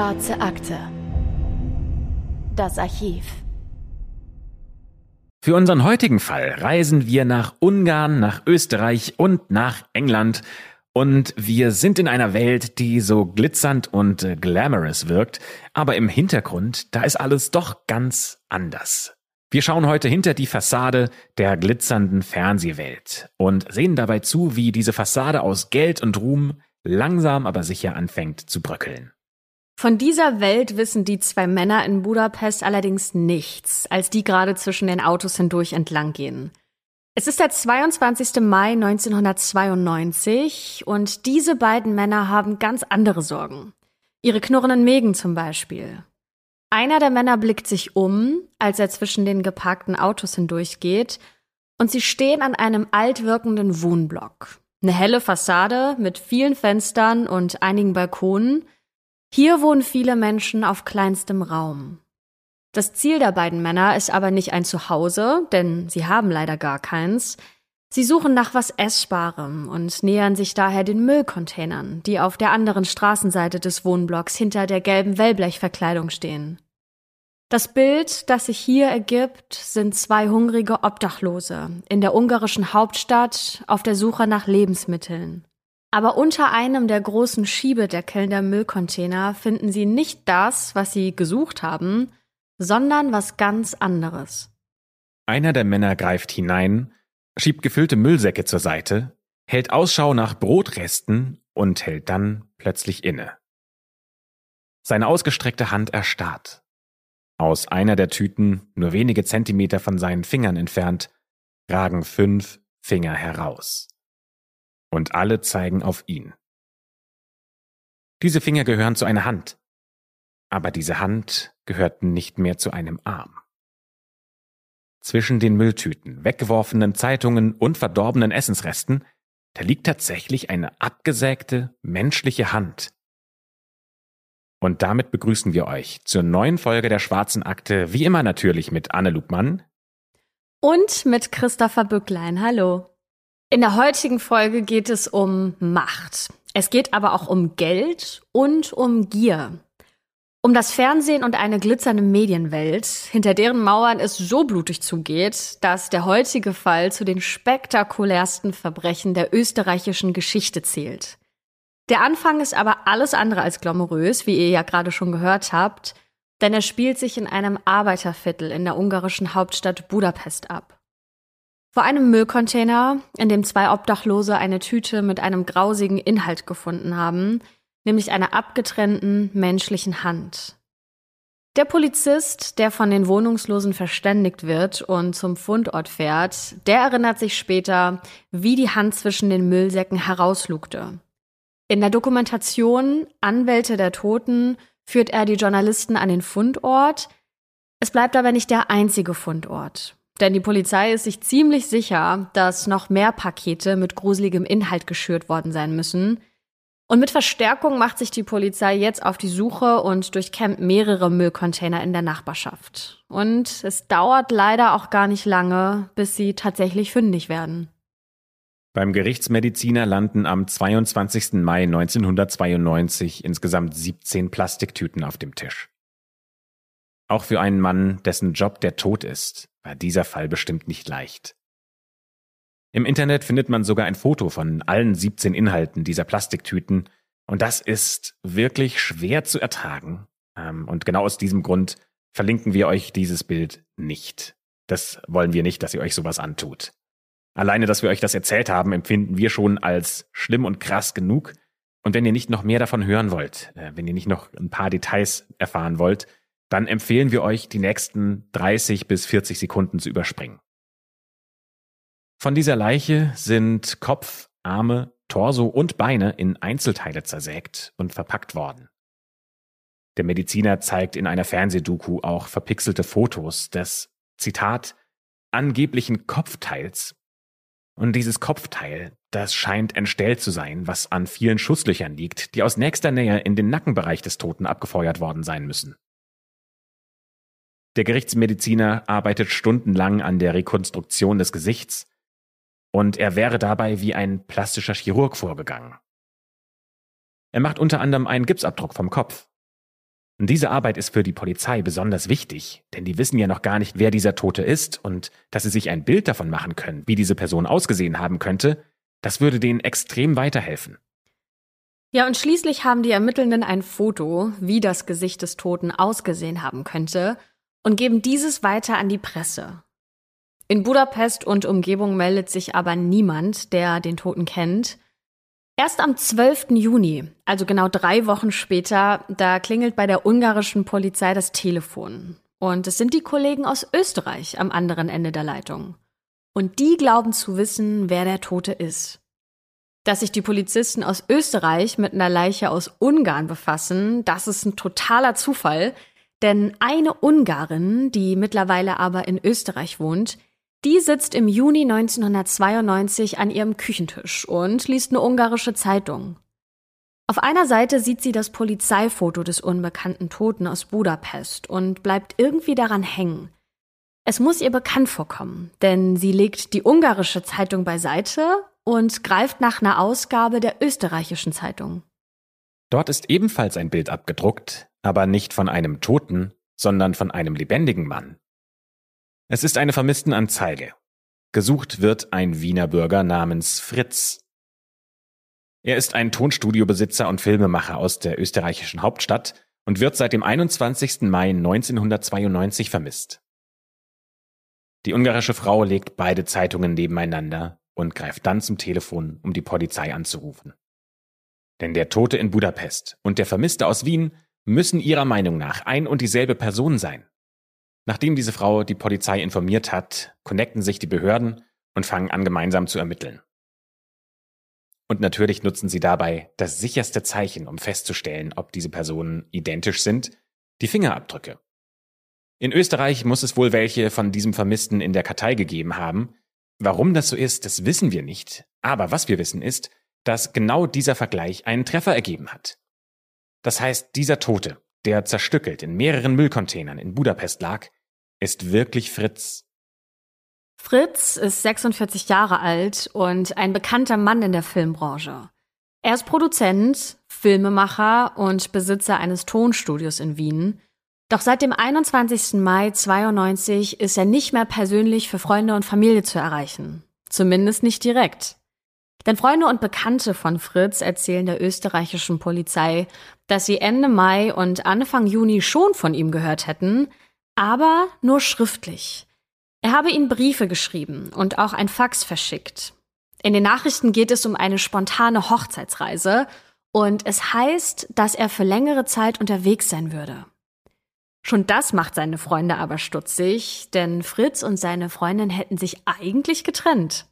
Schwarze Akte. Das Archiv. Für unseren heutigen Fall reisen wir nach Ungarn, nach Österreich und nach England. Und wir sind in einer Welt, die so glitzernd und äh, glamorous wirkt, aber im Hintergrund, da ist alles doch ganz anders. Wir schauen heute hinter die Fassade der glitzernden Fernsehwelt und sehen dabei zu, wie diese Fassade aus Geld und Ruhm langsam aber sicher anfängt zu bröckeln. Von dieser Welt wissen die zwei Männer in Budapest allerdings nichts, als die gerade zwischen den Autos hindurch entlang gehen. Es ist der 22. Mai 1992 und diese beiden Männer haben ganz andere Sorgen. Ihre knurrenden Mägen zum Beispiel. Einer der Männer blickt sich um, als er zwischen den geparkten Autos hindurchgeht, und sie stehen an einem altwirkenden Wohnblock. Eine helle Fassade mit vielen Fenstern und einigen Balkonen – hier wohnen viele Menschen auf kleinstem Raum. Das Ziel der beiden Männer ist aber nicht ein Zuhause, denn sie haben leider gar keins. Sie suchen nach was Essbarem und nähern sich daher den Müllcontainern, die auf der anderen Straßenseite des Wohnblocks hinter der gelben Wellblechverkleidung stehen. Das Bild, das sich hier ergibt, sind zwei hungrige Obdachlose in der ungarischen Hauptstadt auf der Suche nach Lebensmitteln. Aber unter einem der großen Schiebedeckel der Müllcontainer finden sie nicht das, was sie gesucht haben, sondern was ganz anderes. Einer der Männer greift hinein, schiebt gefüllte Müllsäcke zur Seite, hält Ausschau nach Brotresten und hält dann plötzlich inne. Seine ausgestreckte Hand erstarrt. Aus einer der Tüten, nur wenige Zentimeter von seinen Fingern entfernt, ragen fünf Finger heraus und alle zeigen auf ihn. Diese Finger gehören zu einer Hand, aber diese Hand gehört nicht mehr zu einem Arm. Zwischen den Mülltüten, weggeworfenen Zeitungen und verdorbenen Essensresten, da liegt tatsächlich eine abgesägte menschliche Hand. Und damit begrüßen wir euch zur neuen Folge der Schwarzen Akte, wie immer natürlich mit Anne Lugmann und mit Christopher Bücklein. Hallo. In der heutigen Folge geht es um Macht. Es geht aber auch um Geld und um Gier. Um das Fernsehen und eine glitzernde Medienwelt, hinter deren Mauern es so blutig zugeht, dass der heutige Fall zu den spektakulärsten Verbrechen der österreichischen Geschichte zählt. Der Anfang ist aber alles andere als glamourös, wie ihr ja gerade schon gehört habt, denn er spielt sich in einem Arbeiterviertel in der ungarischen Hauptstadt Budapest ab. Vor einem Müllcontainer, in dem zwei Obdachlose eine Tüte mit einem grausigen Inhalt gefunden haben, nämlich einer abgetrennten menschlichen Hand. Der Polizist, der von den Wohnungslosen verständigt wird und zum Fundort fährt, der erinnert sich später, wie die Hand zwischen den Müllsäcken herauslugte. In der Dokumentation Anwälte der Toten führt er die Journalisten an den Fundort. Es bleibt aber nicht der einzige Fundort. Denn die Polizei ist sich ziemlich sicher, dass noch mehr Pakete mit gruseligem Inhalt geschürt worden sein müssen. Und mit Verstärkung macht sich die Polizei jetzt auf die Suche und durchkämmt mehrere Müllcontainer in der Nachbarschaft. Und es dauert leider auch gar nicht lange, bis sie tatsächlich fündig werden. Beim Gerichtsmediziner landen am 22. Mai 1992 insgesamt 17 Plastiktüten auf dem Tisch. Auch für einen Mann, dessen Job der Tod ist, war dieser Fall bestimmt nicht leicht. Im Internet findet man sogar ein Foto von allen 17 Inhalten dieser Plastiktüten und das ist wirklich schwer zu ertragen. Ähm, und genau aus diesem Grund verlinken wir euch dieses Bild nicht. Das wollen wir nicht, dass ihr euch sowas antut. Alleine, dass wir euch das erzählt haben, empfinden wir schon als schlimm und krass genug. Und wenn ihr nicht noch mehr davon hören wollt, äh, wenn ihr nicht noch ein paar Details erfahren wollt, dann empfehlen wir euch, die nächsten 30 bis 40 Sekunden zu überspringen. Von dieser Leiche sind Kopf, Arme, Torso und Beine in Einzelteile zersägt und verpackt worden. Der Mediziner zeigt in einer Fernsehdoku auch verpixelte Fotos des, Zitat, angeblichen Kopfteils. Und dieses Kopfteil, das scheint entstellt zu sein, was an vielen Schusslöchern liegt, die aus nächster Nähe in den Nackenbereich des Toten abgefeuert worden sein müssen. Der Gerichtsmediziner arbeitet stundenlang an der Rekonstruktion des Gesichts und er wäre dabei wie ein plastischer Chirurg vorgegangen. Er macht unter anderem einen Gipsabdruck vom Kopf. Und diese Arbeit ist für die Polizei besonders wichtig, denn die wissen ja noch gar nicht, wer dieser Tote ist und dass sie sich ein Bild davon machen können, wie diese Person ausgesehen haben könnte, das würde denen extrem weiterhelfen. Ja, und schließlich haben die Ermittelnden ein Foto, wie das Gesicht des Toten ausgesehen haben könnte, und geben dieses weiter an die Presse. In Budapest und Umgebung meldet sich aber niemand, der den Toten kennt. Erst am 12. Juni, also genau drei Wochen später, da klingelt bei der ungarischen Polizei das Telefon. Und es sind die Kollegen aus Österreich am anderen Ende der Leitung. Und die glauben zu wissen, wer der Tote ist. Dass sich die Polizisten aus Österreich mit einer Leiche aus Ungarn befassen, das ist ein totaler Zufall, denn eine Ungarin, die mittlerweile aber in Österreich wohnt, die sitzt im Juni 1992 an ihrem Küchentisch und liest eine ungarische Zeitung. Auf einer Seite sieht sie das Polizeifoto des unbekannten Toten aus Budapest und bleibt irgendwie daran hängen. Es muss ihr bekannt vorkommen, denn sie legt die ungarische Zeitung beiseite und greift nach einer Ausgabe der österreichischen Zeitung. Dort ist ebenfalls ein Bild abgedruckt, aber nicht von einem Toten, sondern von einem lebendigen Mann. Es ist eine Vermisstenanzeige. Gesucht wird ein Wiener Bürger namens Fritz. Er ist ein Tonstudiobesitzer und Filmemacher aus der österreichischen Hauptstadt und wird seit dem 21. Mai 1992 vermisst. Die ungarische Frau legt beide Zeitungen nebeneinander und greift dann zum Telefon, um die Polizei anzurufen. Denn der Tote in Budapest und der Vermisste aus Wien müssen ihrer Meinung nach ein und dieselbe Person sein. Nachdem diese Frau die Polizei informiert hat, connecten sich die Behörden und fangen an, gemeinsam zu ermitteln. Und natürlich nutzen sie dabei das sicherste Zeichen, um festzustellen, ob diese Personen identisch sind, die Fingerabdrücke. In Österreich muss es wohl welche von diesem Vermissten in der Kartei gegeben haben. Warum das so ist, das wissen wir nicht. Aber was wir wissen ist, dass genau dieser Vergleich einen Treffer ergeben hat. Das heißt, dieser Tote, der zerstückelt in mehreren Müllcontainern in Budapest lag, ist wirklich Fritz. Fritz ist 46 Jahre alt und ein bekannter Mann in der Filmbranche. Er ist Produzent, Filmemacher und Besitzer eines Tonstudios in Wien. Doch seit dem 21. Mai 92 ist er nicht mehr persönlich für Freunde und Familie zu erreichen. Zumindest nicht direkt. Denn Freunde und Bekannte von Fritz erzählen der österreichischen Polizei, dass sie Ende Mai und Anfang Juni schon von ihm gehört hätten, aber nur schriftlich. Er habe ihnen Briefe geschrieben und auch ein Fax verschickt. In den Nachrichten geht es um eine spontane Hochzeitsreise und es heißt, dass er für längere Zeit unterwegs sein würde. Schon das macht seine Freunde aber stutzig, denn Fritz und seine Freundin hätten sich eigentlich getrennt.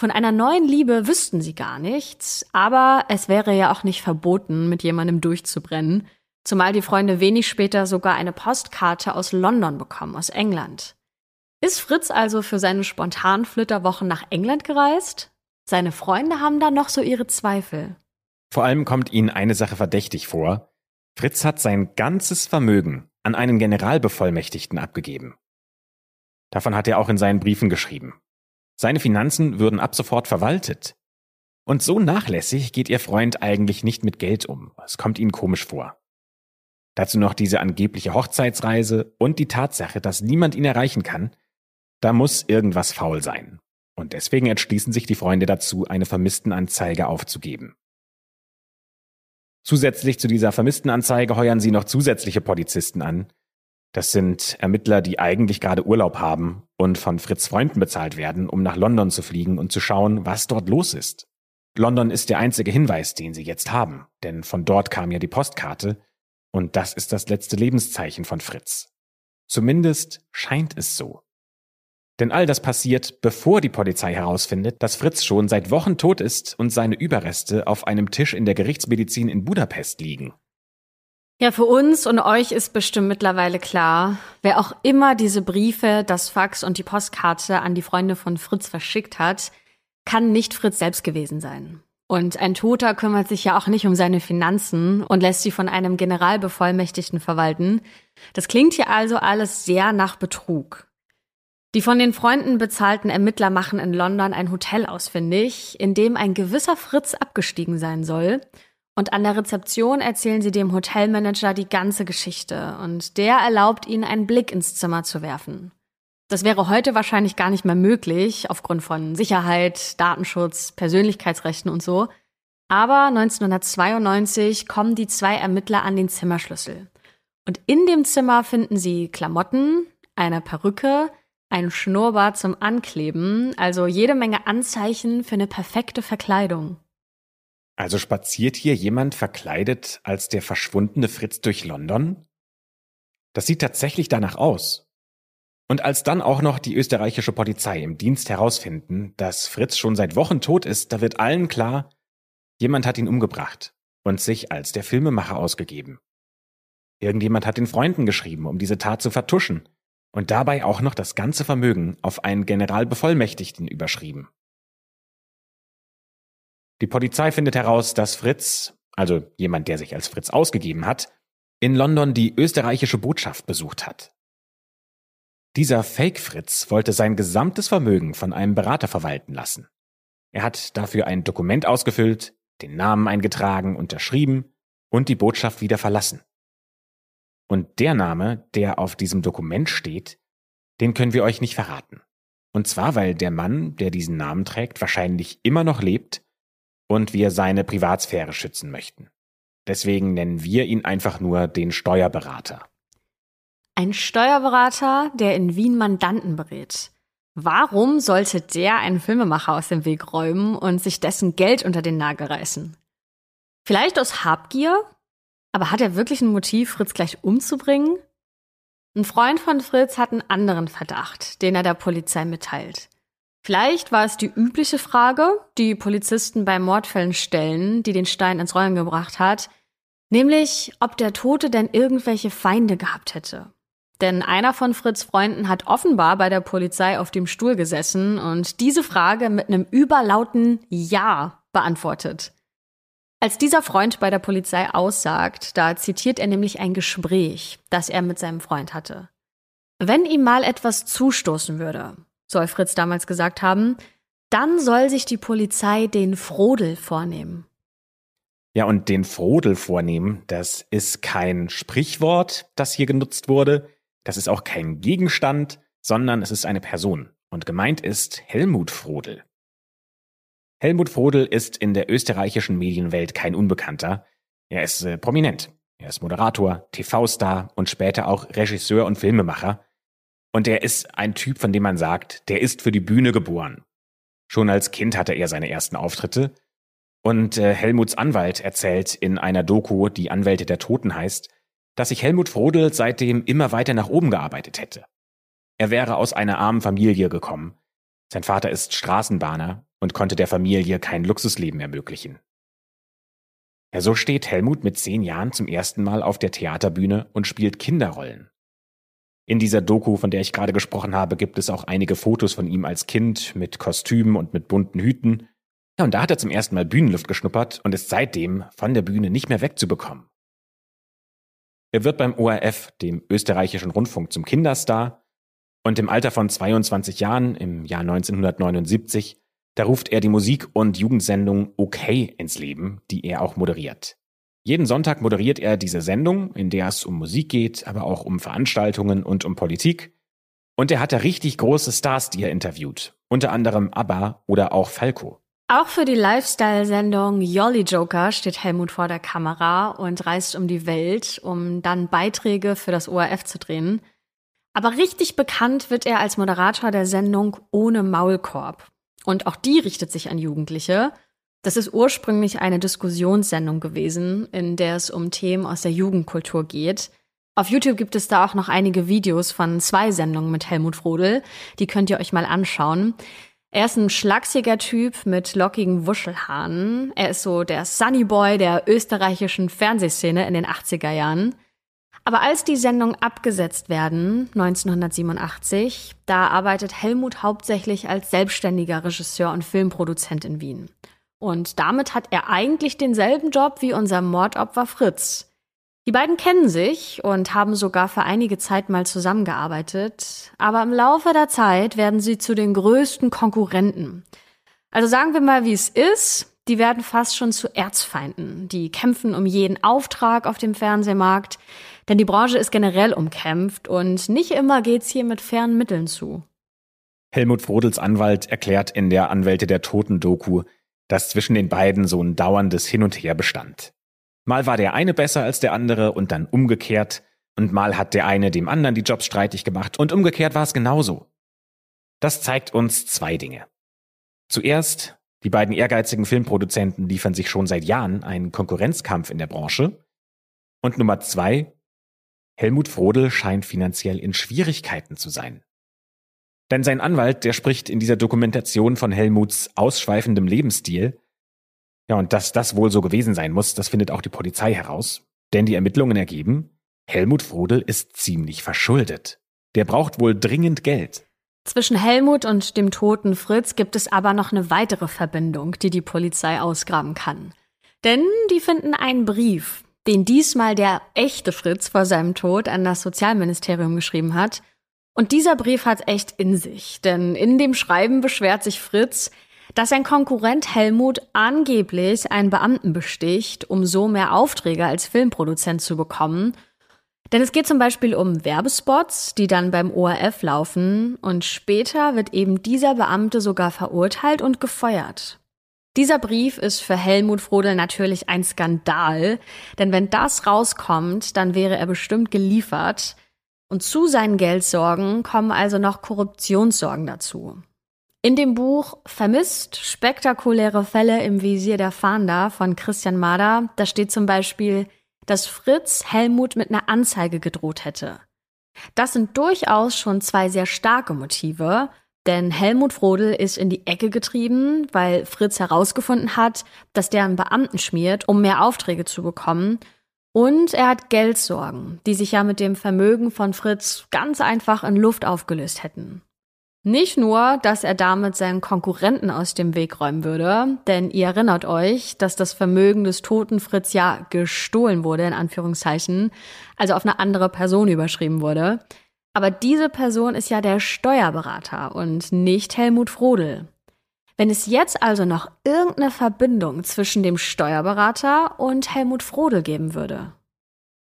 Von einer neuen Liebe wüssten sie gar nichts, aber es wäre ja auch nicht verboten, mit jemandem durchzubrennen, zumal die Freunde wenig später sogar eine Postkarte aus London bekommen, aus England. Ist Fritz also für seine spontanen Flitterwochen nach England gereist? Seine Freunde haben da noch so ihre Zweifel. Vor allem kommt ihnen eine Sache verdächtig vor. Fritz hat sein ganzes Vermögen an einen Generalbevollmächtigten abgegeben. Davon hat er auch in seinen Briefen geschrieben. Seine Finanzen würden ab sofort verwaltet. Und so nachlässig geht ihr Freund eigentlich nicht mit Geld um. Es kommt ihnen komisch vor. Dazu noch diese angebliche Hochzeitsreise und die Tatsache, dass niemand ihn erreichen kann. Da muss irgendwas faul sein. Und deswegen entschließen sich die Freunde dazu, eine Vermisstenanzeige aufzugeben. Zusätzlich zu dieser Vermisstenanzeige heuern sie noch zusätzliche Polizisten an, das sind Ermittler, die eigentlich gerade Urlaub haben und von Fritz Freunden bezahlt werden, um nach London zu fliegen und zu schauen, was dort los ist. London ist der einzige Hinweis, den sie jetzt haben, denn von dort kam ja die Postkarte und das ist das letzte Lebenszeichen von Fritz. Zumindest scheint es so. Denn all das passiert, bevor die Polizei herausfindet, dass Fritz schon seit Wochen tot ist und seine Überreste auf einem Tisch in der Gerichtsmedizin in Budapest liegen. Ja, für uns und euch ist bestimmt mittlerweile klar, wer auch immer diese Briefe, das Fax und die Postkarte an die Freunde von Fritz verschickt hat, kann nicht Fritz selbst gewesen sein. Und ein Toter kümmert sich ja auch nicht um seine Finanzen und lässt sie von einem Generalbevollmächtigten verwalten. Das klingt hier also alles sehr nach Betrug. Die von den Freunden bezahlten Ermittler machen in London ein Hotel ausfindig, in dem ein gewisser Fritz abgestiegen sein soll Und an der Rezeption erzählen sie dem Hotelmanager die ganze Geschichte und der erlaubt ihnen einen Blick ins Zimmer zu werfen. Das wäre heute wahrscheinlich gar nicht mehr möglich, aufgrund von Sicherheit, Datenschutz, Persönlichkeitsrechten und so. Aber 1992 kommen die zwei Ermittler an den Zimmerschlüssel. Und in dem Zimmer finden sie Klamotten, eine Perücke, ein Schnurrbart zum Ankleben, also jede Menge Anzeichen für eine perfekte Verkleidung. Also spaziert hier jemand verkleidet als der verschwundene Fritz durch London? Das sieht tatsächlich danach aus. Und als dann auch noch die österreichische Polizei im Dienst herausfinden, dass Fritz schon seit Wochen tot ist, da wird allen klar, jemand hat ihn umgebracht und sich als der Filmemacher ausgegeben. Irgendjemand hat den Freunden geschrieben, um diese Tat zu vertuschen und dabei auch noch das ganze Vermögen auf einen Generalbevollmächtigten überschrieben. Die Polizei findet heraus, dass Fritz, also jemand, der sich als Fritz ausgegeben hat, in London die österreichische Botschaft besucht hat. Dieser Fake-Fritz wollte sein gesamtes Vermögen von einem Berater verwalten lassen. Er hat dafür ein Dokument ausgefüllt, den Namen eingetragen, unterschrieben und die Botschaft wieder verlassen. Und der Name, der auf diesem Dokument steht, den können wir euch nicht verraten. Und zwar, weil der Mann, der diesen Namen trägt, wahrscheinlich immer noch lebt und wir seine Privatsphäre schützen möchten. Deswegen nennen wir ihn einfach nur den Steuerberater. Ein Steuerberater, der in Wien Mandanten berät. Warum sollte der einen Filmemacher aus dem Weg räumen und sich dessen Geld unter den Nagel reißen? Vielleicht aus Habgier? Aber hat er wirklich ein Motiv, Fritz gleich umzubringen? Ein Freund von Fritz hat einen anderen Verdacht, den er der Polizei mitteilt. Vielleicht war es die übliche Frage, die Polizisten bei Mordfällen stellen, die den Stein ins Rollen gebracht hat, nämlich ob der Tote denn irgendwelche Feinde gehabt hätte. Denn einer von Fritz Freunden hat offenbar bei der Polizei auf dem Stuhl gesessen und diese Frage mit einem überlauten Ja beantwortet. Als dieser Freund bei der Polizei aussagt, da zitiert er nämlich ein Gespräch, das er mit seinem Freund hatte. Wenn ihm mal etwas zustoßen würde, soll Fritz damals gesagt haben, dann soll sich die Polizei den Frodel vornehmen. Ja, und den Frodel vornehmen, das ist kein Sprichwort, das hier genutzt wurde, das ist auch kein Gegenstand, sondern es ist eine Person. Und gemeint ist Helmut Frodel. Helmut Frodel ist in der österreichischen Medienwelt kein Unbekannter. Er ist äh, prominent. Er ist Moderator, TV-Star und später auch Regisseur und Filmemacher. Und er ist ein Typ, von dem man sagt, der ist für die Bühne geboren. Schon als Kind hatte er seine ersten Auftritte. Und äh, Helmuts Anwalt erzählt in einer Doku, die Anwälte der Toten heißt, dass sich Helmut Frodel seitdem immer weiter nach oben gearbeitet hätte. Er wäre aus einer armen Familie gekommen. Sein Vater ist Straßenbahner und konnte der Familie kein Luxusleben ermöglichen. Ja, so steht Helmut mit zehn Jahren zum ersten Mal auf der Theaterbühne und spielt Kinderrollen. In dieser Doku, von der ich gerade gesprochen habe, gibt es auch einige Fotos von ihm als Kind mit Kostümen und mit bunten Hüten. Ja, und da hat er zum ersten Mal Bühnenluft geschnuppert und ist seitdem von der Bühne nicht mehr wegzubekommen. Er wird beim ORF, dem österreichischen Rundfunk, zum Kinderstar und im Alter von 22 Jahren, im Jahr 1979, da ruft er die Musik- und Jugendsendung Okay ins Leben, die er auch moderiert. Jeden Sonntag moderiert er diese Sendung, in der es um Musik geht, aber auch um Veranstaltungen und um Politik. Und er hat da richtig große Stars, die er interviewt, unter anderem ABBA oder auch Falco. Auch für die Lifestyle-Sendung Jolly Joker steht Helmut vor der Kamera und reist um die Welt, um dann Beiträge für das ORF zu drehen. Aber richtig bekannt wird er als Moderator der Sendung Ohne Maulkorb. Und auch die richtet sich an Jugendliche. Das ist ursprünglich eine Diskussionssendung gewesen, in der es um Themen aus der Jugendkultur geht. Auf YouTube gibt es da auch noch einige Videos von zwei Sendungen mit Helmut Frodel. Die könnt ihr euch mal anschauen. Er ist ein schlachsiger Typ mit lockigen Wuschelhaaren. Er ist so der Sunnyboy der österreichischen Fernsehszene in den 80er Jahren. Aber als die Sendungen abgesetzt werden, 1987, da arbeitet Helmut hauptsächlich als selbstständiger Regisseur und Filmproduzent in Wien. Und damit hat er eigentlich denselben Job wie unser Mordopfer Fritz. Die beiden kennen sich und haben sogar für einige Zeit mal zusammengearbeitet, aber im Laufe der Zeit werden sie zu den größten Konkurrenten. Also sagen wir mal, wie es ist. die werden fast schon zu Erzfeinden. Die kämpfen um jeden Auftrag auf dem Fernsehmarkt, denn die Branche ist generell umkämpft und nicht immer geht's hier mit fairen Mitteln zu. Helmut Frodels Anwalt erklärt in der Anwälte der Toten Doku, dass zwischen den beiden so ein dauerndes Hin und Her bestand. Mal war der eine besser als der andere und dann umgekehrt, und mal hat der eine dem anderen die Jobs streitig gemacht und umgekehrt war es genauso. Das zeigt uns zwei Dinge. Zuerst, die beiden ehrgeizigen Filmproduzenten liefern sich schon seit Jahren einen Konkurrenzkampf in der Branche. Und Nummer zwei, Helmut Frodel scheint finanziell in Schwierigkeiten zu sein. Denn sein Anwalt, der spricht in dieser Dokumentation von Helmuts ausschweifendem Lebensstil. Ja, und dass das wohl so gewesen sein muss, das findet auch die Polizei heraus. Denn die Ermittlungen ergeben, Helmut Frodel ist ziemlich verschuldet. Der braucht wohl dringend Geld. Zwischen Helmut und dem toten Fritz gibt es aber noch eine weitere Verbindung, die die Polizei ausgraben kann. Denn die finden einen Brief, den diesmal der echte Fritz vor seinem Tod an das Sozialministerium geschrieben hat. Und dieser Brief hat echt in sich, denn in dem Schreiben beschwert sich Fritz, dass sein Konkurrent Helmut angeblich einen Beamten besticht, um so mehr Aufträge als Filmproduzent zu bekommen denn es geht zum Beispiel um Werbespots, die dann beim ORF laufen und später wird eben dieser Beamte sogar verurteilt und gefeuert. Dieser Brief ist für Helmut Frodel natürlich ein Skandal, denn wenn das rauskommt, dann wäre er bestimmt geliefert. Und zu seinen Geldsorgen kommen also noch Korruptionssorgen dazu. In dem Buch Vermisst spektakuläre Fälle im Visier der Fahnder von Christian Mader, da steht zum Beispiel, dass Fritz Helmut mit einer Anzeige gedroht hätte. Das sind durchaus schon zwei sehr starke Motive, denn Helmut Frodel ist in die Ecke getrieben, weil Fritz herausgefunden hat, dass der einen Beamten schmiert, um mehr Aufträge zu bekommen. Und er hat Geldsorgen, die sich ja mit dem Vermögen von Fritz ganz einfach in Luft aufgelöst hätten. Nicht nur, dass er damit seinen Konkurrenten aus dem Weg räumen würde, denn ihr erinnert euch, dass das Vermögen des toten Fritz ja gestohlen wurde, in Anführungszeichen, also auf eine andere Person überschrieben wurde. Aber diese Person ist ja der Steuerberater und nicht Helmut Frodel. Wenn es jetzt also noch irgendeine Verbindung zwischen dem Steuerberater und Helmut Frodel geben würde.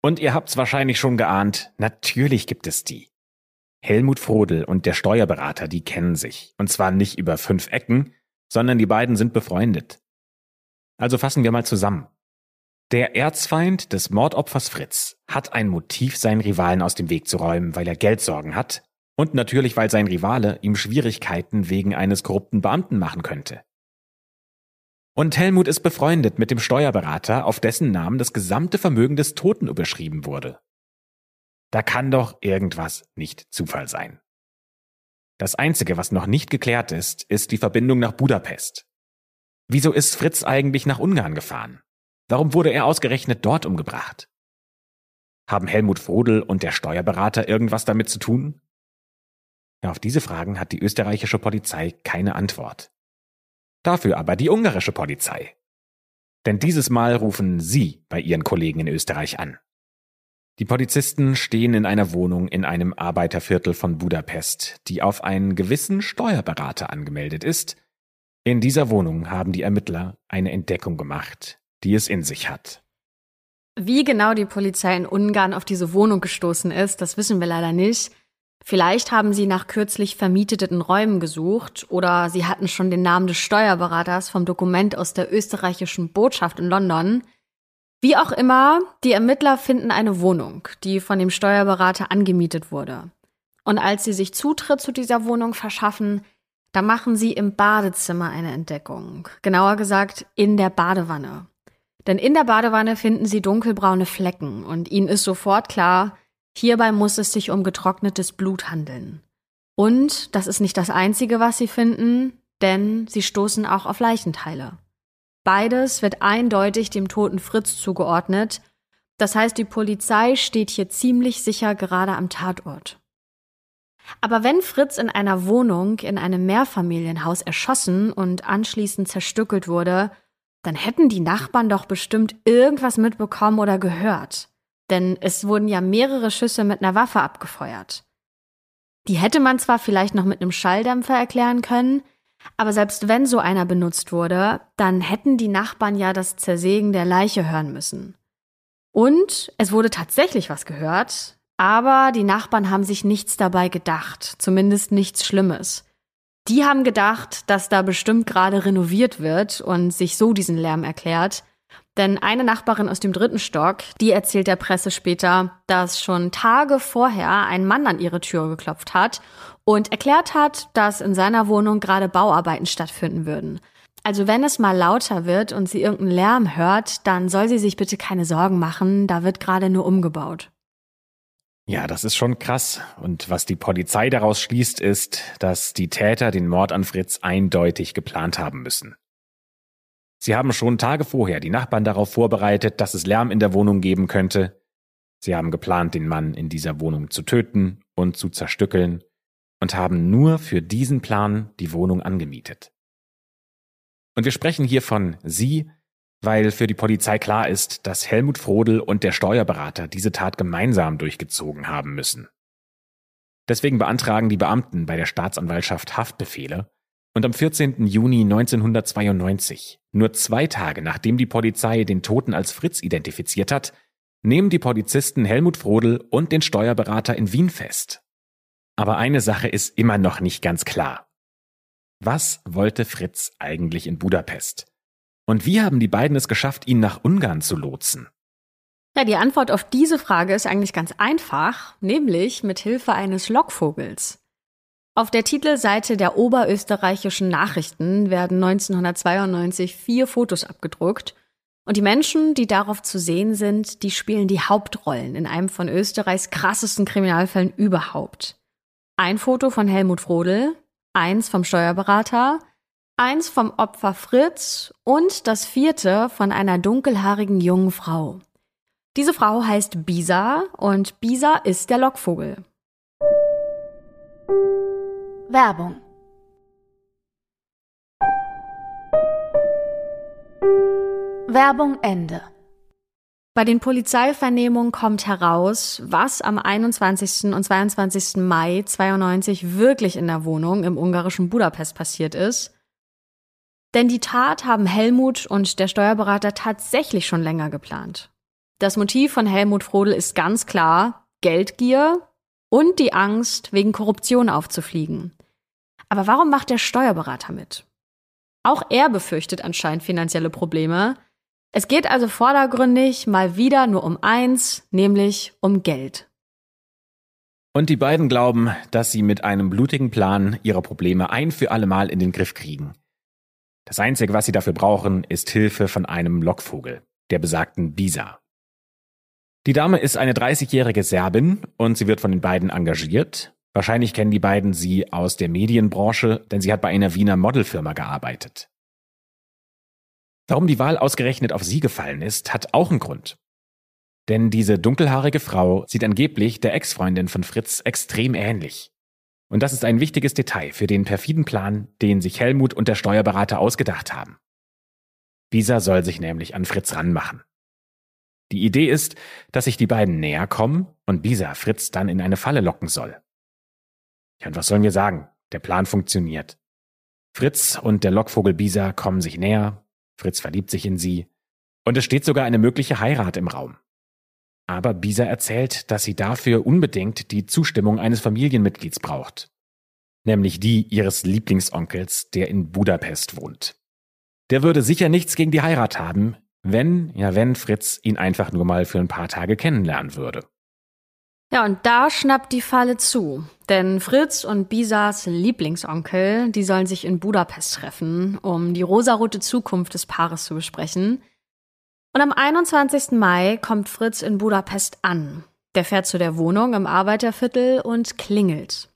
Und ihr habt's wahrscheinlich schon geahnt, natürlich gibt es die. Helmut Frodel und der Steuerberater, die kennen sich. Und zwar nicht über fünf Ecken, sondern die beiden sind befreundet. Also fassen wir mal zusammen. Der Erzfeind des Mordopfers Fritz hat ein Motiv, seinen Rivalen aus dem Weg zu räumen, weil er Geldsorgen hat und natürlich, weil sein Rivale ihm Schwierigkeiten wegen eines korrupten Beamten machen könnte. Und Helmut ist befreundet mit dem Steuerberater, auf dessen Namen das gesamte Vermögen des Toten überschrieben wurde. Da kann doch irgendwas nicht Zufall sein. Das Einzige, was noch nicht geklärt ist, ist die Verbindung nach Budapest. Wieso ist Fritz eigentlich nach Ungarn gefahren? Warum wurde er ausgerechnet dort umgebracht? Haben Helmut Frodel und der Steuerberater irgendwas damit zu tun? Auf diese Fragen hat die österreichische Polizei keine Antwort. Dafür aber die ungarische Polizei. Denn dieses Mal rufen sie bei ihren Kollegen in Österreich an. Die Polizisten stehen in einer Wohnung in einem Arbeiterviertel von Budapest, die auf einen gewissen Steuerberater angemeldet ist. In dieser Wohnung haben die Ermittler eine Entdeckung gemacht, die es in sich hat. Wie genau die Polizei in Ungarn auf diese Wohnung gestoßen ist, das wissen wir leider nicht. Vielleicht haben sie nach kürzlich vermieteten Räumen gesucht oder sie hatten schon den Namen des Steuerberaters vom Dokument aus der österreichischen Botschaft in London. Wie auch immer, die Ermittler finden eine Wohnung, die von dem Steuerberater angemietet wurde. Und als sie sich Zutritt zu dieser Wohnung verschaffen, da machen sie im Badezimmer eine Entdeckung. Genauer gesagt, in der Badewanne. Denn in der Badewanne finden sie dunkelbraune Flecken und ihnen ist sofort klar, hierbei muss es sich um getrocknetes Blut handeln. Und das ist nicht das Einzige, was sie finden, denn sie stoßen auch auf Leichenteile. Beides wird eindeutig dem toten Fritz zugeordnet. Das heißt, die Polizei steht hier ziemlich sicher gerade am Tatort. Aber wenn Fritz in einer Wohnung in einem Mehrfamilienhaus erschossen und anschließend zerstückelt wurde, dann hätten die Nachbarn doch bestimmt irgendwas mitbekommen oder gehört. Denn es wurden ja mehrere Schüsse mit einer Waffe abgefeuert. Die hätte man zwar vielleicht noch mit einem Schalldämpfer erklären können, Aber selbst wenn so einer benutzt wurde, dann hätten die Nachbarn ja das Zersägen der Leiche hören müssen. Und es wurde tatsächlich was gehört, aber die Nachbarn haben sich nichts dabei gedacht, zumindest nichts Schlimmes. Die haben gedacht, dass da bestimmt gerade renoviert wird und sich so diesen Lärm erklärt. Denn eine Nachbarin aus dem dritten Stock, die erzählt der Presse später, dass schon Tage vorher ein Mann an ihre Tür geklopft hat und erklärt hat, dass in seiner Wohnung gerade Bauarbeiten stattfinden würden. Also wenn es mal lauter wird und sie irgendeinen Lärm hört, dann soll sie sich bitte keine Sorgen machen, da wird gerade nur umgebaut. Ja, das ist schon krass. Und was die Polizei daraus schließt, ist, dass die Täter den Mord an Fritz eindeutig geplant haben müssen. Sie haben schon Tage vorher die Nachbarn darauf vorbereitet, dass es Lärm in der Wohnung geben könnte. Sie haben geplant, den Mann in dieser Wohnung zu töten und zu zerstückeln und haben nur für diesen Plan die Wohnung angemietet. Und wir sprechen hier von Sie, weil für die Polizei klar ist, dass Helmut Frodel und der Steuerberater diese Tat gemeinsam durchgezogen haben müssen. Deswegen beantragen die Beamten bei der Staatsanwaltschaft Haftbefehle und am 14. Juni 1992, nur zwei Tage nachdem die Polizei den Toten als Fritz identifiziert hat, nehmen die Polizisten Helmut Frodel und den Steuerberater in Wien fest. Aber eine Sache ist immer noch nicht ganz klar. Was wollte Fritz eigentlich in Budapest? Und wie haben die beiden es geschafft, ihn nach Ungarn zu lotsen? Ja, die Antwort auf diese Frage ist eigentlich ganz einfach, nämlich mit Hilfe eines Lockvogels. Auf der Titelseite der oberösterreichischen Nachrichten werden 1992 vier Fotos abgedruckt. Und die Menschen, die darauf zu sehen sind, die spielen die Hauptrollen in einem von Österreichs krassesten Kriminalfällen überhaupt. Ein Foto von Helmut Frodel, eins vom Steuerberater, eins vom Opfer Fritz und das vierte von einer dunkelhaarigen jungen Frau. Diese Frau heißt Bisa und Bisa ist der Lockvogel. Werbung Werbung Ende. Bei den Polizeivernehmungen kommt heraus, was am 21. und 22. Mai 92 wirklich in der Wohnung im ungarischen Budapest passiert ist. Denn die Tat haben Helmut und der Steuerberater tatsächlich schon länger geplant. Das Motiv von Helmut Frodel ist ganz klar Geldgier und die Angst, wegen Korruption aufzufliegen. Aber warum macht der Steuerberater mit? Auch er befürchtet anscheinend finanzielle Probleme. Es geht also vordergründig mal wieder nur um eins, nämlich um Geld. Und die beiden glauben, dass sie mit einem blutigen Plan ihre Probleme ein für allemal in den Griff kriegen. Das Einzige, was sie dafür brauchen, ist Hilfe von einem Lockvogel, der besagten Bisa. Die Dame ist eine 30-jährige Serbin und sie wird von den beiden engagiert. Wahrscheinlich kennen die beiden sie aus der Medienbranche, denn sie hat bei einer Wiener Modelfirma gearbeitet. Warum die Wahl ausgerechnet auf sie gefallen ist, hat auch einen Grund. Denn diese dunkelhaarige Frau sieht angeblich der Ex-Freundin von Fritz extrem ähnlich. Und das ist ein wichtiges Detail für den perfiden Plan, den sich Helmut und der Steuerberater ausgedacht haben. Bisa soll sich nämlich an Fritz ranmachen. Die Idee ist, dass sich die beiden näher kommen und Bisa Fritz dann in eine Falle locken soll. Ja, und was sollen wir sagen? Der Plan funktioniert. Fritz und der Lockvogel Bisa kommen sich näher, Fritz verliebt sich in sie, und es steht sogar eine mögliche Heirat im Raum. Aber Bisa erzählt, dass sie dafür unbedingt die Zustimmung eines Familienmitglieds braucht. Nämlich die ihres Lieblingsonkels, der in Budapest wohnt. Der würde sicher nichts gegen die Heirat haben, wenn, ja wenn Fritz ihn einfach nur mal für ein paar Tage kennenlernen würde. Ja, und da schnappt die Falle zu. Denn Fritz und Bisas Lieblingsonkel, die sollen sich in Budapest treffen, um die rosarote Zukunft des Paares zu besprechen. Und am 21. Mai kommt Fritz in Budapest an. Der fährt zu der Wohnung im Arbeiterviertel und klingelt.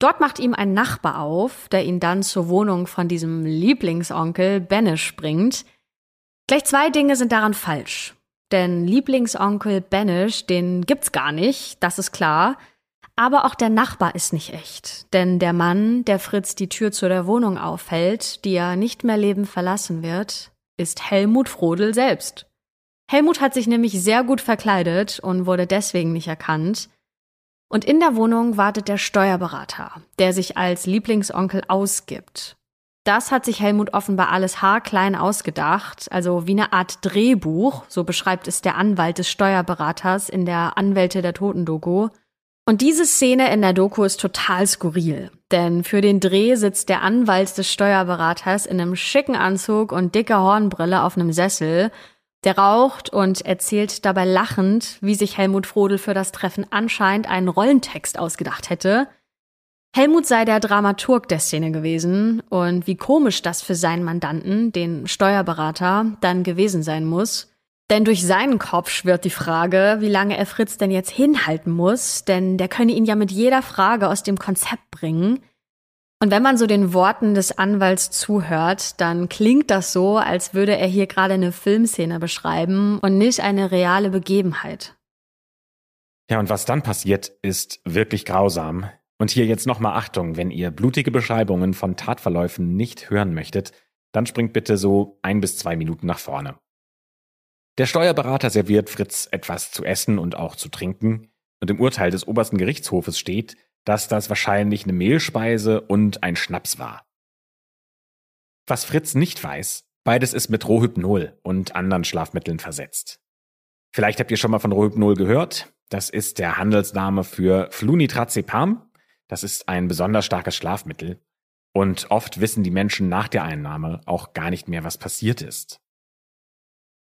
Dort macht ihm ein Nachbar auf, der ihn dann zur Wohnung von diesem Lieblingsonkel Benisch bringt. Gleich zwei Dinge sind daran falsch. Denn Lieblingsonkel Benisch, den gibt's gar nicht, das ist klar. Aber auch der Nachbar ist nicht echt. Denn der Mann, der Fritz die Tür zu der Wohnung aufhält, die er nicht mehr lebend verlassen wird, ist Helmut Frodel selbst. Helmut hat sich nämlich sehr gut verkleidet und wurde deswegen nicht erkannt. Und in der Wohnung wartet der Steuerberater, der sich als Lieblingsonkel ausgibt. Das hat sich Helmut offenbar alles haarklein ausgedacht, also wie eine Art Drehbuch, so beschreibt es der Anwalt des Steuerberaters in der Anwälte der Toten-Doku. Und diese Szene in der Doku ist total skurril, denn für den Dreh sitzt der Anwalt des Steuerberaters in einem schicken Anzug und dicker Hornbrille auf einem Sessel, der raucht und erzählt dabei lachend, wie sich Helmut Frodel für das Treffen anscheinend einen Rollentext ausgedacht hätte. Helmut sei der Dramaturg der Szene gewesen und wie komisch das für seinen Mandanten, den Steuerberater, dann gewesen sein muss. Denn durch seinen Kopf schwirrt die Frage, wie lange er Fritz denn jetzt hinhalten muss, denn der könne ihn ja mit jeder Frage aus dem Konzept bringen. Und wenn man so den Worten des Anwalts zuhört, dann klingt das so, als würde er hier gerade eine Filmszene beschreiben und nicht eine reale Begebenheit. Ja, und was dann passiert, ist wirklich grausam. Und hier jetzt nochmal Achtung, wenn ihr blutige Beschreibungen von Tatverläufen nicht hören möchtet, dann springt bitte so ein bis zwei Minuten nach vorne. Der Steuerberater serviert Fritz etwas zu essen und auch zu trinken, und im Urteil des obersten Gerichtshofes steht, dass das wahrscheinlich eine Mehlspeise und ein Schnaps war. Was Fritz nicht weiß, beides ist mit Rohypnol und anderen Schlafmitteln versetzt. Vielleicht habt ihr schon mal von Rohypnol gehört. Das ist der Handelsname für Flunitrazepam. Das ist ein besonders starkes Schlafmittel. Und oft wissen die Menschen nach der Einnahme auch gar nicht mehr, was passiert ist.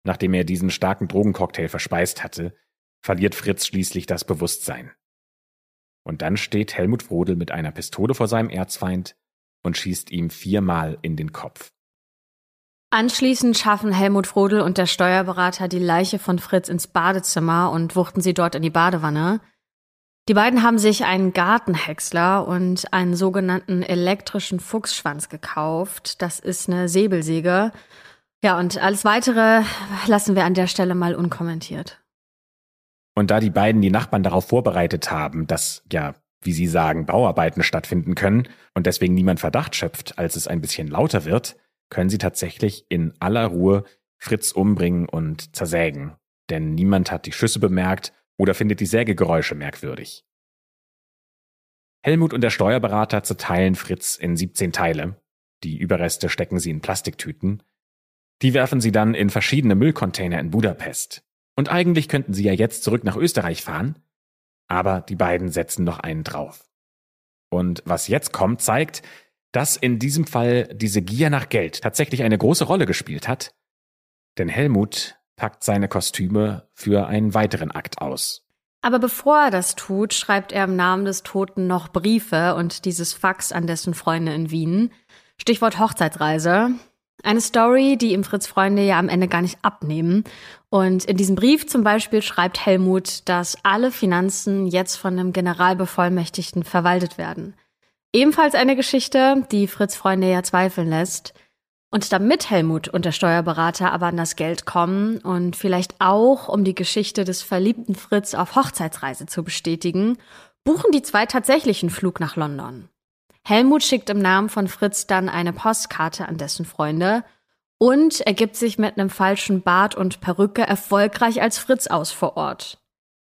Nachdem er diesen starken Drogencocktail verspeist hatte, verliert Fritz schließlich das Bewusstsein. Und dann steht Helmut Frodel mit einer Pistole vor seinem Erzfeind und schießt ihm viermal in den Kopf. Anschließend schaffen Helmut Frodel und der Steuerberater die Leiche von Fritz ins Badezimmer und wuchten sie dort in die Badewanne. Die beiden haben sich einen Gartenhäcksler und einen sogenannten elektrischen Fuchsschwanz gekauft. Das ist eine Säbelsäge ja, und alles weitere lassen wir an der Stelle mal unkommentiert. Und da die beiden die Nachbarn darauf vorbereitet haben, dass, ja, wie sie sagen, Bauarbeiten stattfinden können und deswegen niemand Verdacht schöpft, als es ein bisschen lauter wird, können sie tatsächlich in aller Ruhe Fritz umbringen und zersägen. Denn niemand hat die Schüsse bemerkt oder findet die Sägegeräusche merkwürdig. Helmut und der Steuerberater zerteilen Fritz in 17 Teile. Die Überreste stecken sie in Plastiktüten die werfen sie dann in verschiedene Müllcontainer in Budapest. Und eigentlich könnten sie ja jetzt zurück nach Österreich fahren, aber die beiden setzen noch einen drauf. Und was jetzt kommt, zeigt, dass in diesem Fall diese Gier nach Geld tatsächlich eine große Rolle gespielt hat, denn Helmut packt seine Kostüme für einen weiteren Akt aus. Aber bevor er das tut, schreibt er im Namen des Toten noch Briefe und dieses Fax an dessen Freunde in Wien. Stichwort Hochzeitsreise. Eine Story, die ihm Fritz Freunde ja am Ende gar nicht abnehmen. Und in diesem Brief zum Beispiel schreibt Helmut, dass alle Finanzen jetzt von einem Generalbevollmächtigten verwaltet werden. Ebenfalls eine Geschichte, die Fritz Freunde ja zweifeln lässt. Und damit Helmut und der Steuerberater aber an das Geld kommen und vielleicht auch, um die Geschichte des verliebten Fritz auf Hochzeitsreise zu bestätigen, buchen die zwei tatsächlich einen Flug nach London. Helmut schickt im Namen von Fritz dann eine Postkarte an dessen Freunde und ergibt sich mit einem falschen Bart und Perücke erfolgreich als Fritz aus vor Ort.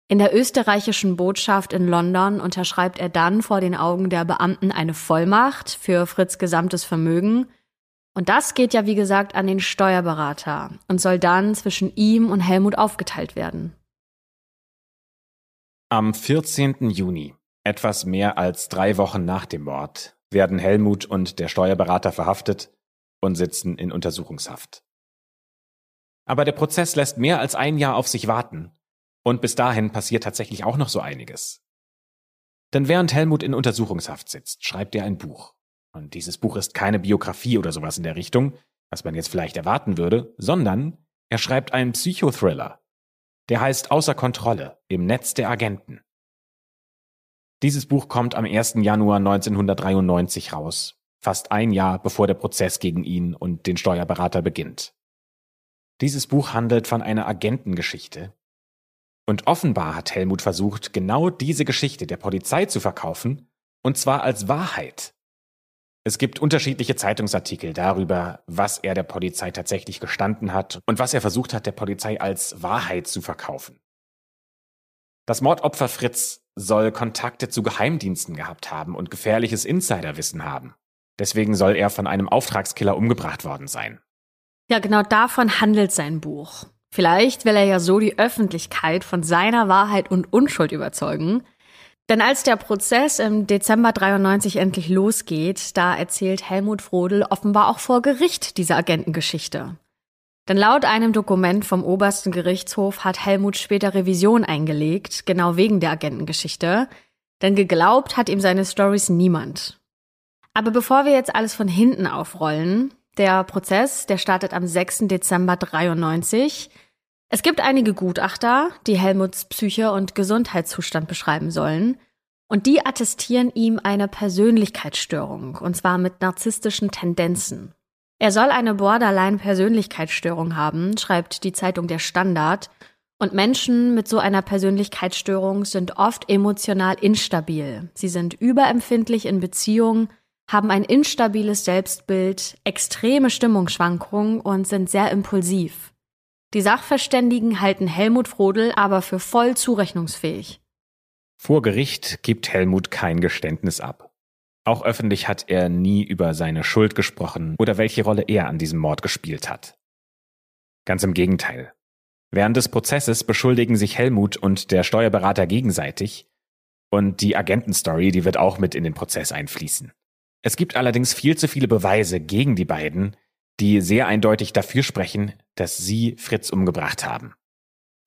In der österreichischen Botschaft in London unterschreibt er dann vor den Augen der Beamten eine Vollmacht für Fritz gesamtes Vermögen. Und das geht ja, wie gesagt, an den Steuerberater und soll dann zwischen ihm und Helmut aufgeteilt werden. Am 14. Juni etwas mehr als drei Wochen nach dem Mord werden Helmut und der Steuerberater verhaftet und sitzen in Untersuchungshaft. Aber der Prozess lässt mehr als ein Jahr auf sich warten und bis dahin passiert tatsächlich auch noch so einiges. Denn während Helmut in Untersuchungshaft sitzt, schreibt er ein Buch. Und dieses Buch ist keine Biografie oder sowas in der Richtung, was man jetzt vielleicht erwarten würde, sondern er schreibt einen Psychothriller. Der heißt Außer Kontrolle im Netz der Agenten. Dieses Buch kommt am 1. Januar 1993 raus, fast ein Jahr bevor der Prozess gegen ihn und den Steuerberater beginnt. Dieses Buch handelt von einer Agentengeschichte. Und offenbar hat Helmut versucht, genau diese Geschichte der Polizei zu verkaufen, und zwar als Wahrheit. Es gibt unterschiedliche Zeitungsartikel darüber, was er der Polizei tatsächlich gestanden hat und was er versucht hat, der Polizei als Wahrheit zu verkaufen. Das Mordopfer Fritz soll Kontakte zu Geheimdiensten gehabt haben und gefährliches Insiderwissen haben. Deswegen soll er von einem Auftragskiller umgebracht worden sein. Ja, genau davon handelt sein Buch. Vielleicht will er ja so die Öffentlichkeit von seiner Wahrheit und Unschuld überzeugen. Denn als der Prozess im Dezember 93 endlich losgeht, da erzählt Helmut Frodel offenbar auch vor Gericht diese Agentengeschichte. Denn laut einem Dokument vom obersten Gerichtshof hat Helmut später Revision eingelegt, genau wegen der Agentengeschichte. Denn geglaubt hat ihm seine Stories niemand. Aber bevor wir jetzt alles von hinten aufrollen, der Prozess, der startet am 6. Dezember 93. Es gibt einige Gutachter, die Helmuts Psyche und Gesundheitszustand beschreiben sollen. Und die attestieren ihm eine Persönlichkeitsstörung, und zwar mit narzisstischen Tendenzen. Er soll eine Borderline-Persönlichkeitsstörung haben, schreibt die Zeitung Der Standard. Und Menschen mit so einer Persönlichkeitsstörung sind oft emotional instabil. Sie sind überempfindlich in Beziehungen, haben ein instabiles Selbstbild, extreme Stimmungsschwankungen und sind sehr impulsiv. Die Sachverständigen halten Helmut Frodel aber für voll zurechnungsfähig. Vor Gericht gibt Helmut kein Geständnis ab. Auch öffentlich hat er nie über seine Schuld gesprochen oder welche Rolle er an diesem Mord gespielt hat. Ganz im Gegenteil. Während des Prozesses beschuldigen sich Helmut und der Steuerberater gegenseitig und die Agentenstory, die wird auch mit in den Prozess einfließen. Es gibt allerdings viel zu viele Beweise gegen die beiden, die sehr eindeutig dafür sprechen, dass sie Fritz umgebracht haben.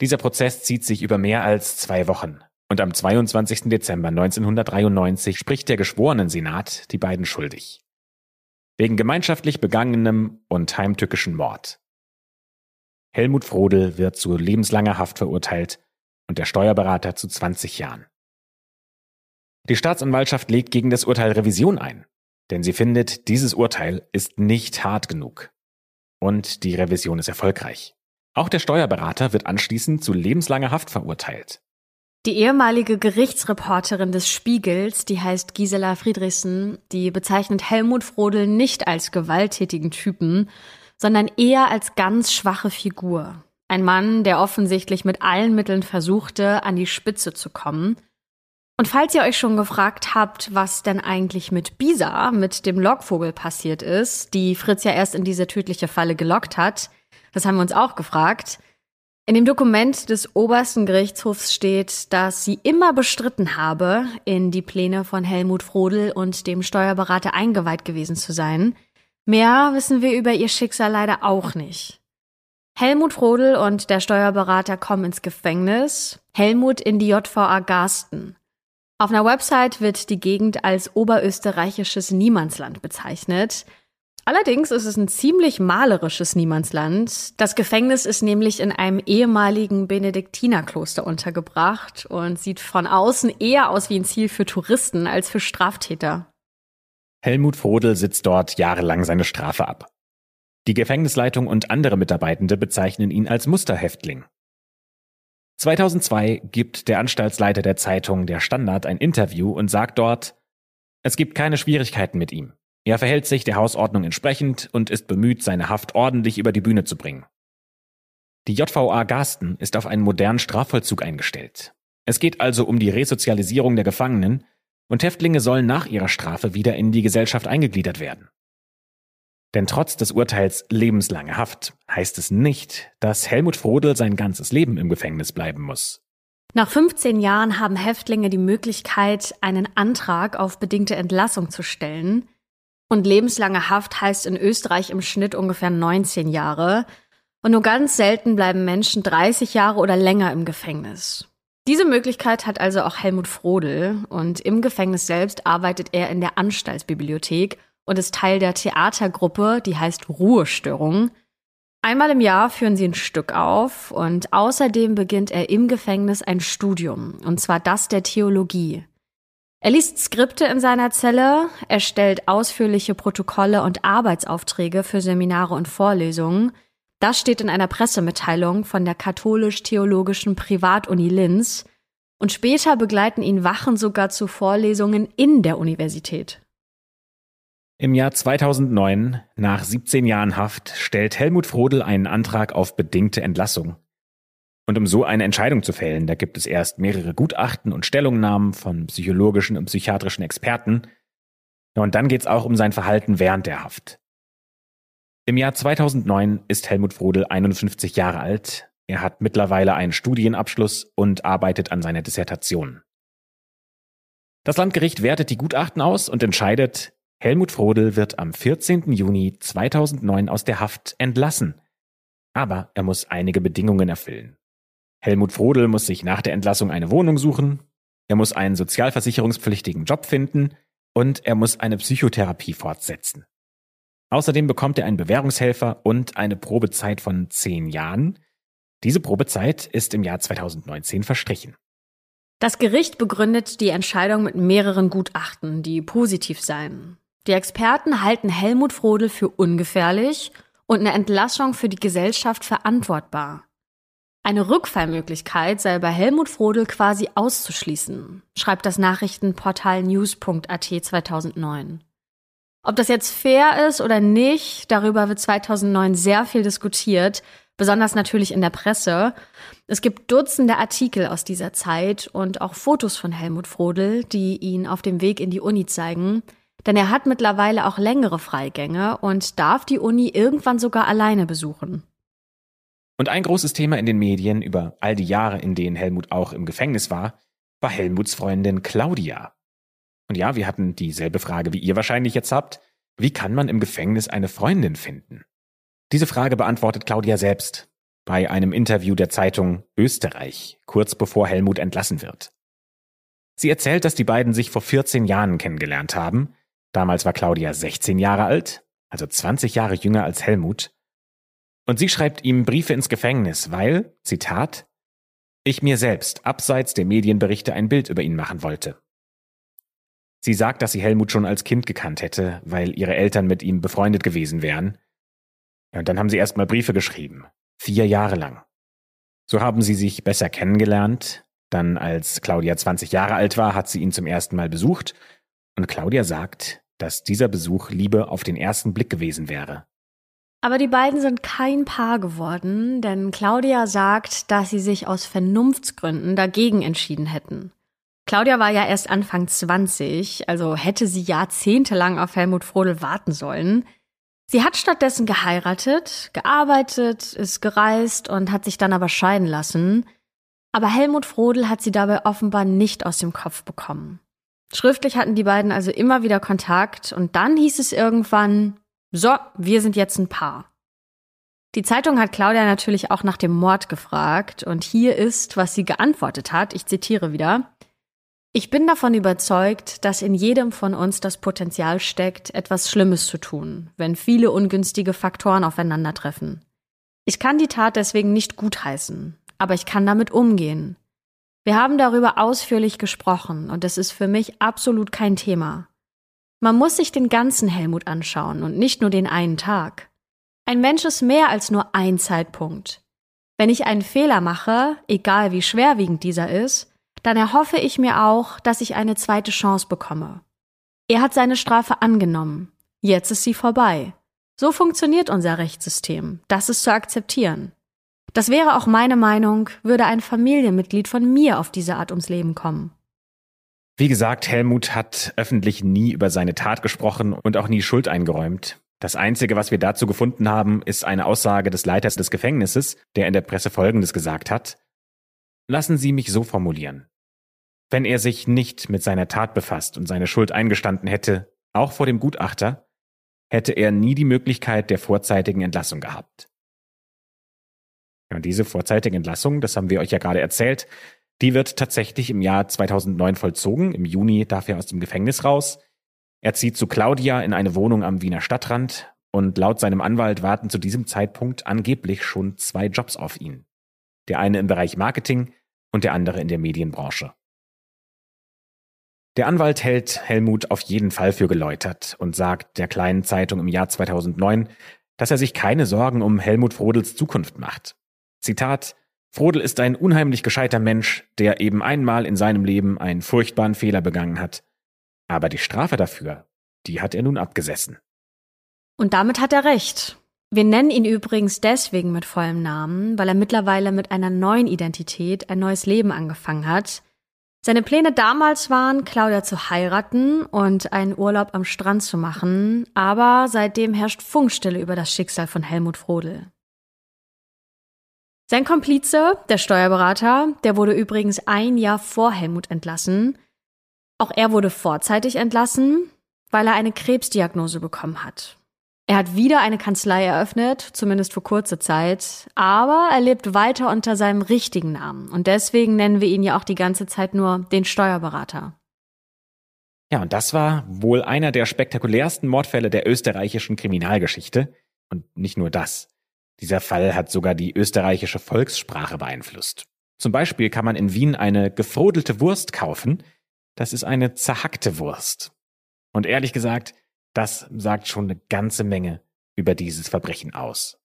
Dieser Prozess zieht sich über mehr als zwei Wochen und am 22. Dezember 1993 spricht der Geschworenensenat die beiden schuldig. Wegen gemeinschaftlich begangenem und heimtückischen Mord. Helmut Frodel wird zu lebenslanger Haft verurteilt und der Steuerberater zu 20 Jahren. Die Staatsanwaltschaft legt gegen das Urteil Revision ein, denn sie findet, dieses Urteil ist nicht hart genug. Und die Revision ist erfolgreich. Auch der Steuerberater wird anschließend zu lebenslanger Haft verurteilt. Die ehemalige Gerichtsreporterin des Spiegels, die heißt Gisela Friedrichsen, die bezeichnet Helmut Frodel nicht als gewalttätigen Typen, sondern eher als ganz schwache Figur. Ein Mann, der offensichtlich mit allen Mitteln versuchte, an die Spitze zu kommen. Und falls ihr euch schon gefragt habt, was denn eigentlich mit Bisa, mit dem Lockvogel passiert ist, die Fritz ja erst in diese tödliche Falle gelockt hat, das haben wir uns auch gefragt. In dem Dokument des obersten Gerichtshofs steht, dass sie immer bestritten habe, in die Pläne von Helmut Frodel und dem Steuerberater eingeweiht gewesen zu sein. Mehr wissen wir über ihr Schicksal leider auch nicht. Helmut Frodel und der Steuerberater kommen ins Gefängnis, Helmut in die JVA Garsten. Auf einer Website wird die Gegend als oberösterreichisches Niemandsland bezeichnet. Allerdings ist es ein ziemlich malerisches Niemandsland. Das Gefängnis ist nämlich in einem ehemaligen Benediktinerkloster untergebracht und sieht von außen eher aus wie ein Ziel für Touristen als für Straftäter. Helmut Frodel sitzt dort jahrelang seine Strafe ab. Die Gefängnisleitung und andere Mitarbeitende bezeichnen ihn als Musterhäftling. 2002 gibt der Anstaltsleiter der Zeitung Der Standard ein Interview und sagt dort, es gibt keine Schwierigkeiten mit ihm. Er verhält sich der Hausordnung entsprechend und ist bemüht, seine Haft ordentlich über die Bühne zu bringen. Die JVA Garsten ist auf einen modernen Strafvollzug eingestellt. Es geht also um die Resozialisierung der Gefangenen und Häftlinge sollen nach ihrer Strafe wieder in die Gesellschaft eingegliedert werden. Denn trotz des Urteils lebenslange Haft heißt es nicht, dass Helmut Frodel sein ganzes Leben im Gefängnis bleiben muss. Nach 15 Jahren haben Häftlinge die Möglichkeit, einen Antrag auf bedingte Entlassung zu stellen. Und lebenslange Haft heißt in Österreich im Schnitt ungefähr 19 Jahre. Und nur ganz selten bleiben Menschen 30 Jahre oder länger im Gefängnis. Diese Möglichkeit hat also auch Helmut Frodel und im Gefängnis selbst arbeitet er in der Anstaltsbibliothek und ist Teil der Theatergruppe, die heißt Ruhestörung. Einmal im Jahr führen sie ein Stück auf und außerdem beginnt er im Gefängnis ein Studium, und zwar das der Theologie. Er liest Skripte in seiner Zelle, erstellt ausführliche Protokolle und Arbeitsaufträge für Seminare und Vorlesungen. Das steht in einer Pressemitteilung von der katholisch-theologischen Privatuni Linz. Und später begleiten ihn Wachen sogar zu Vorlesungen in der Universität. Im Jahr 2009, nach 17 Jahren Haft, stellt Helmut Frodel einen Antrag auf bedingte Entlassung. Und um so eine Entscheidung zu fällen, da gibt es erst mehrere Gutachten und Stellungnahmen von psychologischen und psychiatrischen Experten. Und dann geht's auch um sein Verhalten während der Haft. Im Jahr 2009 ist Helmut Frodel 51 Jahre alt. Er hat mittlerweile einen Studienabschluss und arbeitet an seiner Dissertation. Das Landgericht wertet die Gutachten aus und entscheidet, Helmut Frodel wird am 14. Juni 2009 aus der Haft entlassen. Aber er muss einige Bedingungen erfüllen. Helmut Frodel muss sich nach der Entlassung eine Wohnung suchen, er muss einen sozialversicherungspflichtigen Job finden und er muss eine Psychotherapie fortsetzen. Außerdem bekommt er einen Bewährungshelfer und eine Probezeit von zehn Jahren. Diese Probezeit ist im Jahr 2019 verstrichen. Das Gericht begründet die Entscheidung mit mehreren Gutachten, die positiv seien. Die Experten halten Helmut Frodel für ungefährlich und eine Entlassung für die Gesellschaft verantwortbar. Eine Rückfallmöglichkeit sei bei Helmut Frodel quasi auszuschließen, schreibt das Nachrichtenportal news.at 2009. Ob das jetzt fair ist oder nicht, darüber wird 2009 sehr viel diskutiert, besonders natürlich in der Presse. Es gibt Dutzende Artikel aus dieser Zeit und auch Fotos von Helmut Frodel, die ihn auf dem Weg in die Uni zeigen. Denn er hat mittlerweile auch längere Freigänge und darf die Uni irgendwann sogar alleine besuchen. Und ein großes Thema in den Medien über all die Jahre, in denen Helmut auch im Gefängnis war, war Helmuts Freundin Claudia. Und ja, wir hatten dieselbe Frage, wie ihr wahrscheinlich jetzt habt. Wie kann man im Gefängnis eine Freundin finden? Diese Frage beantwortet Claudia selbst bei einem Interview der Zeitung Österreich, kurz bevor Helmut entlassen wird. Sie erzählt, dass die beiden sich vor 14 Jahren kennengelernt haben. Damals war Claudia 16 Jahre alt, also 20 Jahre jünger als Helmut. Und sie schreibt ihm Briefe ins Gefängnis, weil, Zitat, ich mir selbst abseits der Medienberichte ein Bild über ihn machen wollte. Sie sagt, dass sie Helmut schon als Kind gekannt hätte, weil ihre Eltern mit ihm befreundet gewesen wären. Und dann haben sie erstmal Briefe geschrieben. Vier Jahre lang. So haben sie sich besser kennengelernt. Dann, als Claudia 20 Jahre alt war, hat sie ihn zum ersten Mal besucht. Und Claudia sagt, dass dieser Besuch Liebe auf den ersten Blick gewesen wäre. Aber die beiden sind kein Paar geworden, denn Claudia sagt, dass sie sich aus Vernunftsgründen dagegen entschieden hätten. Claudia war ja erst Anfang 20, also hätte sie jahrzehntelang auf Helmut Frodel warten sollen. Sie hat stattdessen geheiratet, gearbeitet, ist gereist und hat sich dann aber scheiden lassen. Aber Helmut Frodel hat sie dabei offenbar nicht aus dem Kopf bekommen. Schriftlich hatten die beiden also immer wieder Kontakt und dann hieß es irgendwann, so, wir sind jetzt ein Paar. Die Zeitung hat Claudia natürlich auch nach dem Mord gefragt und hier ist, was sie geantwortet hat. Ich zitiere wieder. Ich bin davon überzeugt, dass in jedem von uns das Potenzial steckt, etwas Schlimmes zu tun, wenn viele ungünstige Faktoren aufeinandertreffen. Ich kann die Tat deswegen nicht gutheißen, aber ich kann damit umgehen. Wir haben darüber ausführlich gesprochen und es ist für mich absolut kein Thema. Man muss sich den ganzen Helmut anschauen und nicht nur den einen Tag. Ein Mensch ist mehr als nur ein Zeitpunkt. Wenn ich einen Fehler mache, egal wie schwerwiegend dieser ist, dann erhoffe ich mir auch, dass ich eine zweite Chance bekomme. Er hat seine Strafe angenommen. Jetzt ist sie vorbei. So funktioniert unser Rechtssystem. Das ist zu akzeptieren. Das wäre auch meine Meinung, würde ein Familienmitglied von mir auf diese Art ums Leben kommen. Wie gesagt, Helmut hat öffentlich nie über seine Tat gesprochen und auch nie Schuld eingeräumt. Das Einzige, was wir dazu gefunden haben, ist eine Aussage des Leiters des Gefängnisses, der in der Presse Folgendes gesagt hat. Lassen Sie mich so formulieren. Wenn er sich nicht mit seiner Tat befasst und seine Schuld eingestanden hätte, auch vor dem Gutachter, hätte er nie die Möglichkeit der vorzeitigen Entlassung gehabt. Und diese vorzeitige Entlassung, das haben wir euch ja gerade erzählt, die wird tatsächlich im Jahr 2009 vollzogen. Im Juni darf er aus dem Gefängnis raus. Er zieht zu Claudia in eine Wohnung am Wiener Stadtrand und laut seinem Anwalt warten zu diesem Zeitpunkt angeblich schon zwei Jobs auf ihn. Der eine im Bereich Marketing, und der andere in der Medienbranche. Der Anwalt hält Helmut auf jeden Fall für geläutert und sagt der kleinen Zeitung im Jahr 2009, dass er sich keine Sorgen um Helmut Frodels Zukunft macht. Zitat Frodel ist ein unheimlich gescheiter Mensch, der eben einmal in seinem Leben einen furchtbaren Fehler begangen hat. Aber die Strafe dafür, die hat er nun abgesessen. Und damit hat er recht. Wir nennen ihn übrigens deswegen mit vollem Namen, weil er mittlerweile mit einer neuen Identität ein neues Leben angefangen hat. Seine Pläne damals waren, Claudia zu heiraten und einen Urlaub am Strand zu machen, aber seitdem herrscht Funkstille über das Schicksal von Helmut Frodel. Sein Komplize, der Steuerberater, der wurde übrigens ein Jahr vor Helmut entlassen. Auch er wurde vorzeitig entlassen, weil er eine Krebsdiagnose bekommen hat. Er hat wieder eine Kanzlei eröffnet, zumindest für kurze Zeit, aber er lebt weiter unter seinem richtigen Namen und deswegen nennen wir ihn ja auch die ganze Zeit nur den Steuerberater. Ja, und das war wohl einer der spektakulärsten Mordfälle der österreichischen Kriminalgeschichte. Und nicht nur das. Dieser Fall hat sogar die österreichische Volkssprache beeinflusst. Zum Beispiel kann man in Wien eine gefrodelte Wurst kaufen. Das ist eine zerhackte Wurst. Und ehrlich gesagt, das sagt schon eine ganze Menge über dieses Verbrechen aus.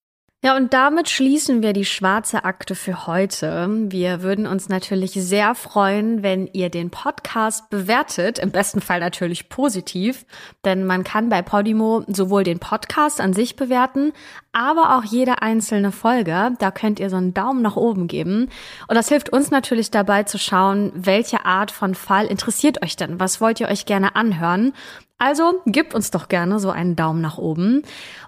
Ja, und damit schließen wir die schwarze Akte für heute. Wir würden uns natürlich sehr freuen, wenn ihr den Podcast bewertet, im besten Fall natürlich positiv, denn man kann bei Podimo sowohl den Podcast an sich bewerten, aber auch jede einzelne Folge. Da könnt ihr so einen Daumen nach oben geben. Und das hilft uns natürlich dabei zu schauen, welche Art von Fall interessiert euch denn? Was wollt ihr euch gerne anhören? Also gebt uns doch gerne so einen Daumen nach oben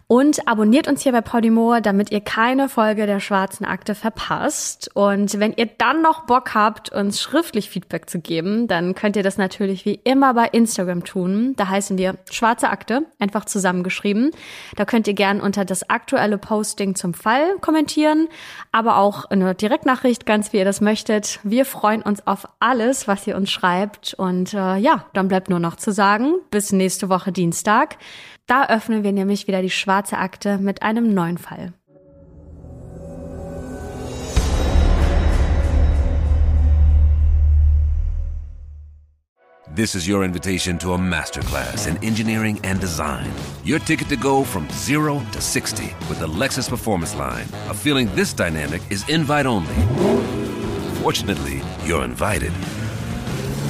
und abonniert uns hier bei Podimo, damit ihr keine Folge der Schwarzen Akte verpasst. Und wenn ihr dann noch Bock habt, uns schriftlich Feedback zu geben, dann könnt ihr das natürlich wie immer bei Instagram tun. Da heißen wir Schwarze Akte, einfach zusammengeschrieben. Da könnt ihr gern unter das aktuelle Posting zum Fall kommentieren, aber auch eine Direktnachricht, ganz wie ihr das möchtet. Wir freuen uns auf alles, was ihr uns schreibt. Und äh, ja, dann bleibt nur noch zu sagen, bis nächste Woche Dienstag. Da öffnen wir nämlich wieder die schwarze Akte mit einem neuen Fall. This is your invitation to a masterclass in engineering and design. Your ticket to go from zero to 60 with the Lexus Performance Line. A feeling this dynamic is invite only. Fortunately, you're invited.